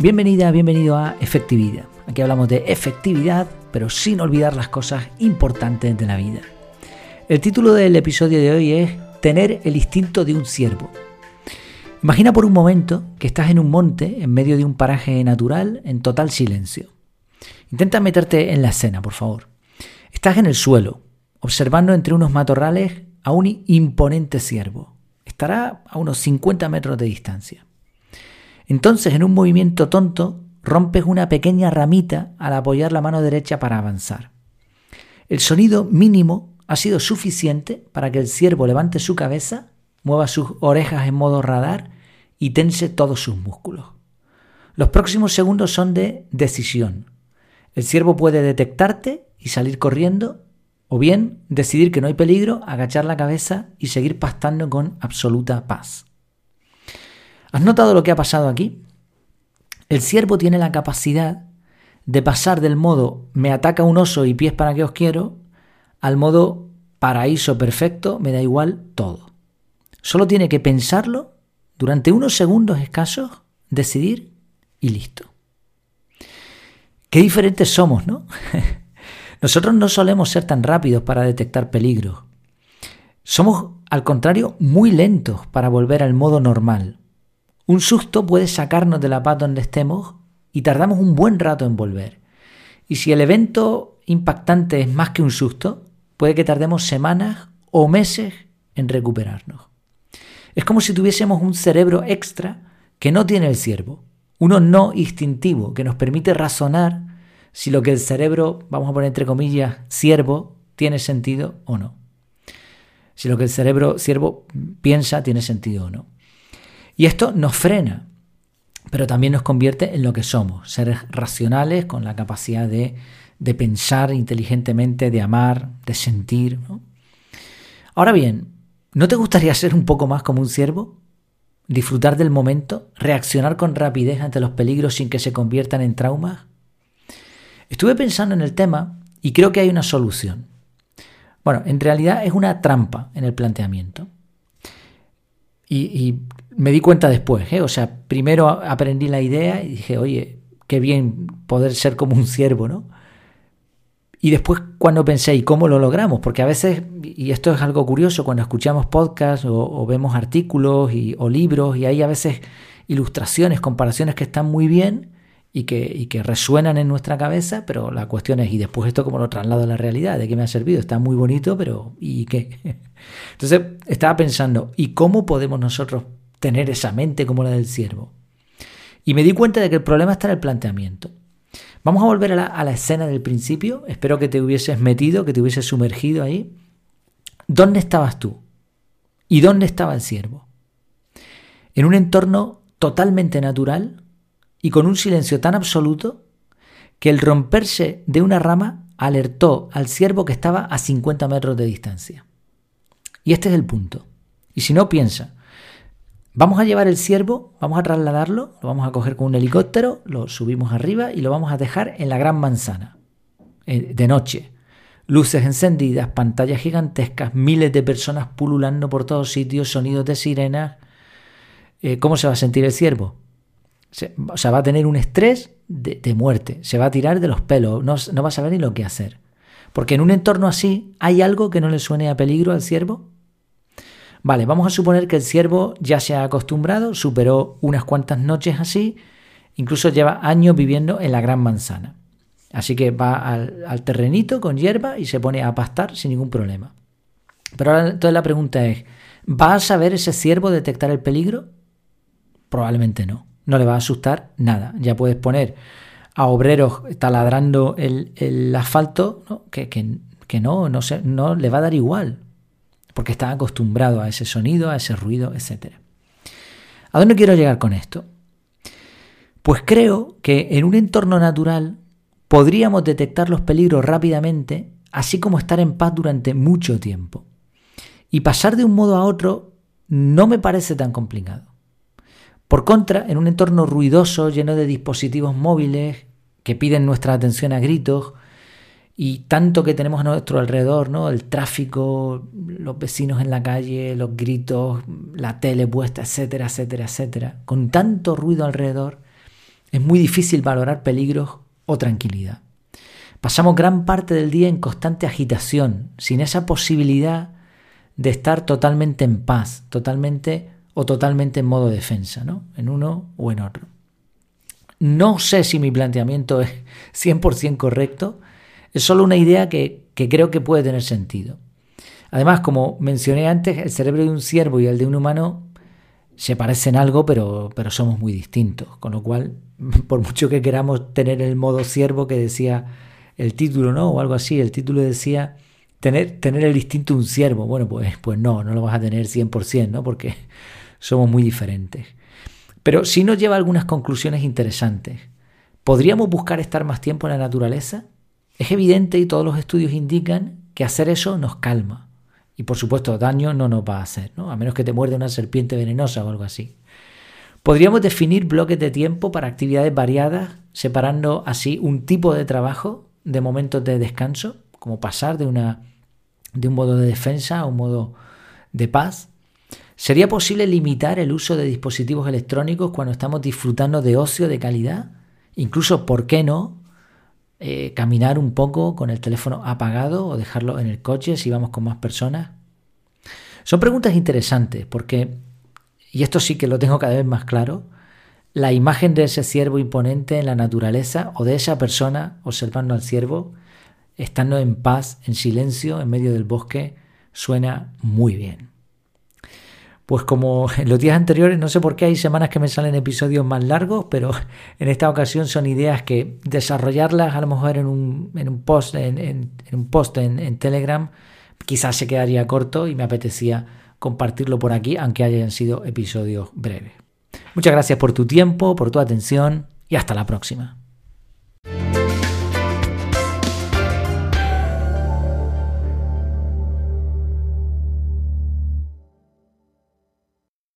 Bienvenida, bienvenido a Efectividad. Aquí hablamos de efectividad, pero sin olvidar las cosas importantes de la vida. El título del episodio de hoy es Tener el instinto de un ciervo. Imagina por un momento que estás en un monte, en medio de un paraje natural, en total silencio. Intenta meterte en la escena, por favor. Estás en el suelo, observando entre unos matorrales a un imponente ciervo. Estará a unos 50 metros de distancia. Entonces, en un movimiento tonto, rompes una pequeña ramita al apoyar la mano derecha para avanzar. El sonido mínimo ha sido suficiente para que el ciervo levante su cabeza, mueva sus orejas en modo radar y tense todos sus músculos. Los próximos segundos son de decisión. El ciervo puede detectarte y salir corriendo, o bien decidir que no hay peligro, agachar la cabeza y seguir pastando con absoluta paz. ¿Has notado lo que ha pasado aquí? El ciervo tiene la capacidad de pasar del modo me ataca un oso y pies para que os quiero al modo paraíso perfecto, me da igual todo. Solo tiene que pensarlo durante unos segundos escasos, decidir y listo. Qué diferentes somos, ¿no? Nosotros no solemos ser tan rápidos para detectar peligros. Somos, al contrario, muy lentos para volver al modo normal. Un susto puede sacarnos de la paz donde estemos y tardamos un buen rato en volver. Y si el evento impactante es más que un susto, puede que tardemos semanas o meses en recuperarnos. Es como si tuviésemos un cerebro extra que no tiene el ciervo, uno no instintivo que nos permite razonar si lo que el cerebro, vamos a poner entre comillas, siervo, tiene sentido o no. Si lo que el cerebro siervo piensa tiene sentido o no. Y esto nos frena, pero también nos convierte en lo que somos, seres racionales con la capacidad de, de pensar inteligentemente, de amar, de sentir. Ahora bien, ¿no te gustaría ser un poco más como un ciervo? Disfrutar del momento, reaccionar con rapidez ante los peligros sin que se conviertan en traumas. Estuve pensando en el tema y creo que hay una solución. Bueno, en realidad es una trampa en el planteamiento. Y, me di cuenta después, ¿eh? o sea, primero aprendí la idea y dije, oye, qué bien poder ser como un ciervo, ¿no? Y después cuando pensé, ¿y cómo lo logramos? Porque a veces, y esto es algo curioso, cuando escuchamos podcasts o, vemos artículos o libros y hay a veces ilustraciones, comparaciones que están muy bien, y que, que resuenan en nuestra cabeza, pero la cuestión es, ¿y después esto cómo lo traslado a la realidad? ¿De qué me ha servido? Está muy bonito, pero ¿y qué? Entonces estaba pensando, ¿y cómo podemos nosotros tener esa mente como la del siervo? Y me di cuenta de que el problema está en el planteamiento. Vamos a volver a la, a la escena del principio. Espero que te hubieses metido, que te hubieses sumergido ahí. ¿Dónde estabas tú? ¿Y dónde estaba el siervo? En un entorno totalmente natural, y con un silencio tan absoluto que el romperse de una rama alertó al ciervo que estaba a 50 metros de distancia. Y este es el punto. Y si no, piensa, vamos a llevar el ciervo, vamos a trasladarlo, lo vamos a coger con un helicóptero, lo subimos arriba y lo vamos a dejar en la gran manzana, eh, de noche. Luces encendidas, pantallas gigantescas, miles de personas pululando por todos sitios, sonidos de sirenas. Eh, ¿Cómo se va a sentir el ciervo? O sea, va a tener un estrés de, muerte, se va a tirar de los pelos, no, no va a saber ni lo que hacer. Porque en un entorno así, ¿hay algo que no le suene a peligro al ciervo? Vale, vamos a suponer que el ciervo ya se ha acostumbrado, superó unas cuantas noches así, incluso lleva años viviendo en la gran manzana. Así que va al, al terrenito con hierba y se pone a pastar sin ningún problema. Pero ahora entonces la pregunta es, ¿va a saber ese ciervo detectar el peligro? Probablemente no no le va a asustar nada. Ya puedes poner a obreros taladrando el, el asfalto Que, que, no, no, se, no le va a dar igual, porque está acostumbrado a ese sonido, a ese ruido, etc. ¿A dónde quiero llegar con esto? Pues creo que en un entorno natural podríamos detectar los peligros rápidamente, así como estar en paz durante mucho tiempo. Y pasar de un modo a otro no me parece tan complicado. Por contra, en un entorno ruidoso, lleno de dispositivos móviles que piden nuestra atención a gritos, y tanto que tenemos a nuestro alrededor, ¿no? El tráfico, los vecinos en la calle, los gritos, la tele puesta, etcétera, etcétera, etcétera. Con tanto ruido alrededor, es muy difícil valorar peligros o tranquilidad. Pasamos gran parte del día en constante agitación, sin esa posibilidad de estar totalmente en paz, totalmente o totalmente en modo defensa, ¿no? En uno o en otro. No sé si mi planteamiento es 100% correcto, es solo una idea que, que creo que puede tener sentido. Además, como mencioné antes, el cerebro de un ciervo y el de un humano se parecen algo, pero, pero somos muy distintos. Con lo cual, por mucho que queramos tener el modo ciervo que decía el título, ¿no? O algo así, el título decía tener, tener el instinto de un ciervo. Bueno, pues, pues no, no lo vas a tener 100%, ¿no? Porque somos muy diferentes. Pero sí nos lleva a algunas conclusiones interesantes. ¿Podríamos buscar estar más tiempo en la naturaleza? Es evidente y todos los estudios indican que hacer eso nos calma. Y por supuesto, daño no nos va a hacer, ¿no? A menos que te muerde una serpiente venenosa o algo así. Podríamos definir bloques de tiempo para actividades variadas, separando así un tipo de trabajo de momentos de descanso, como pasar de, una, de un modo de defensa a un modo de paz. ¿Sería posible limitar el uso de dispositivos electrónicos cuando estamos disfrutando de ocio de calidad? Incluso, ¿por qué no? Eh, caminar un poco con el teléfono apagado o dejarlo en el coche si vamos con más personas? Son preguntas interesantes porque, y esto sí que lo tengo cada vez más claro, la imagen de ese ciervo imponente en la naturaleza o de esa persona observando al ciervo, estando en paz, en silencio, en medio del bosque, suena muy bien. Pues como en los días anteriores, no sé por qué hay semanas que me salen episodios más largos, pero en esta ocasión son ideas que desarrollarlas a lo mejor en un, en un post, en, un post en, Telegram, quizás se quedaría corto y me apetecía compartirlo por aquí, aunque hayan sido episodios breves. Muchas gracias por tu tiempo, por tu atención y hasta la próxima.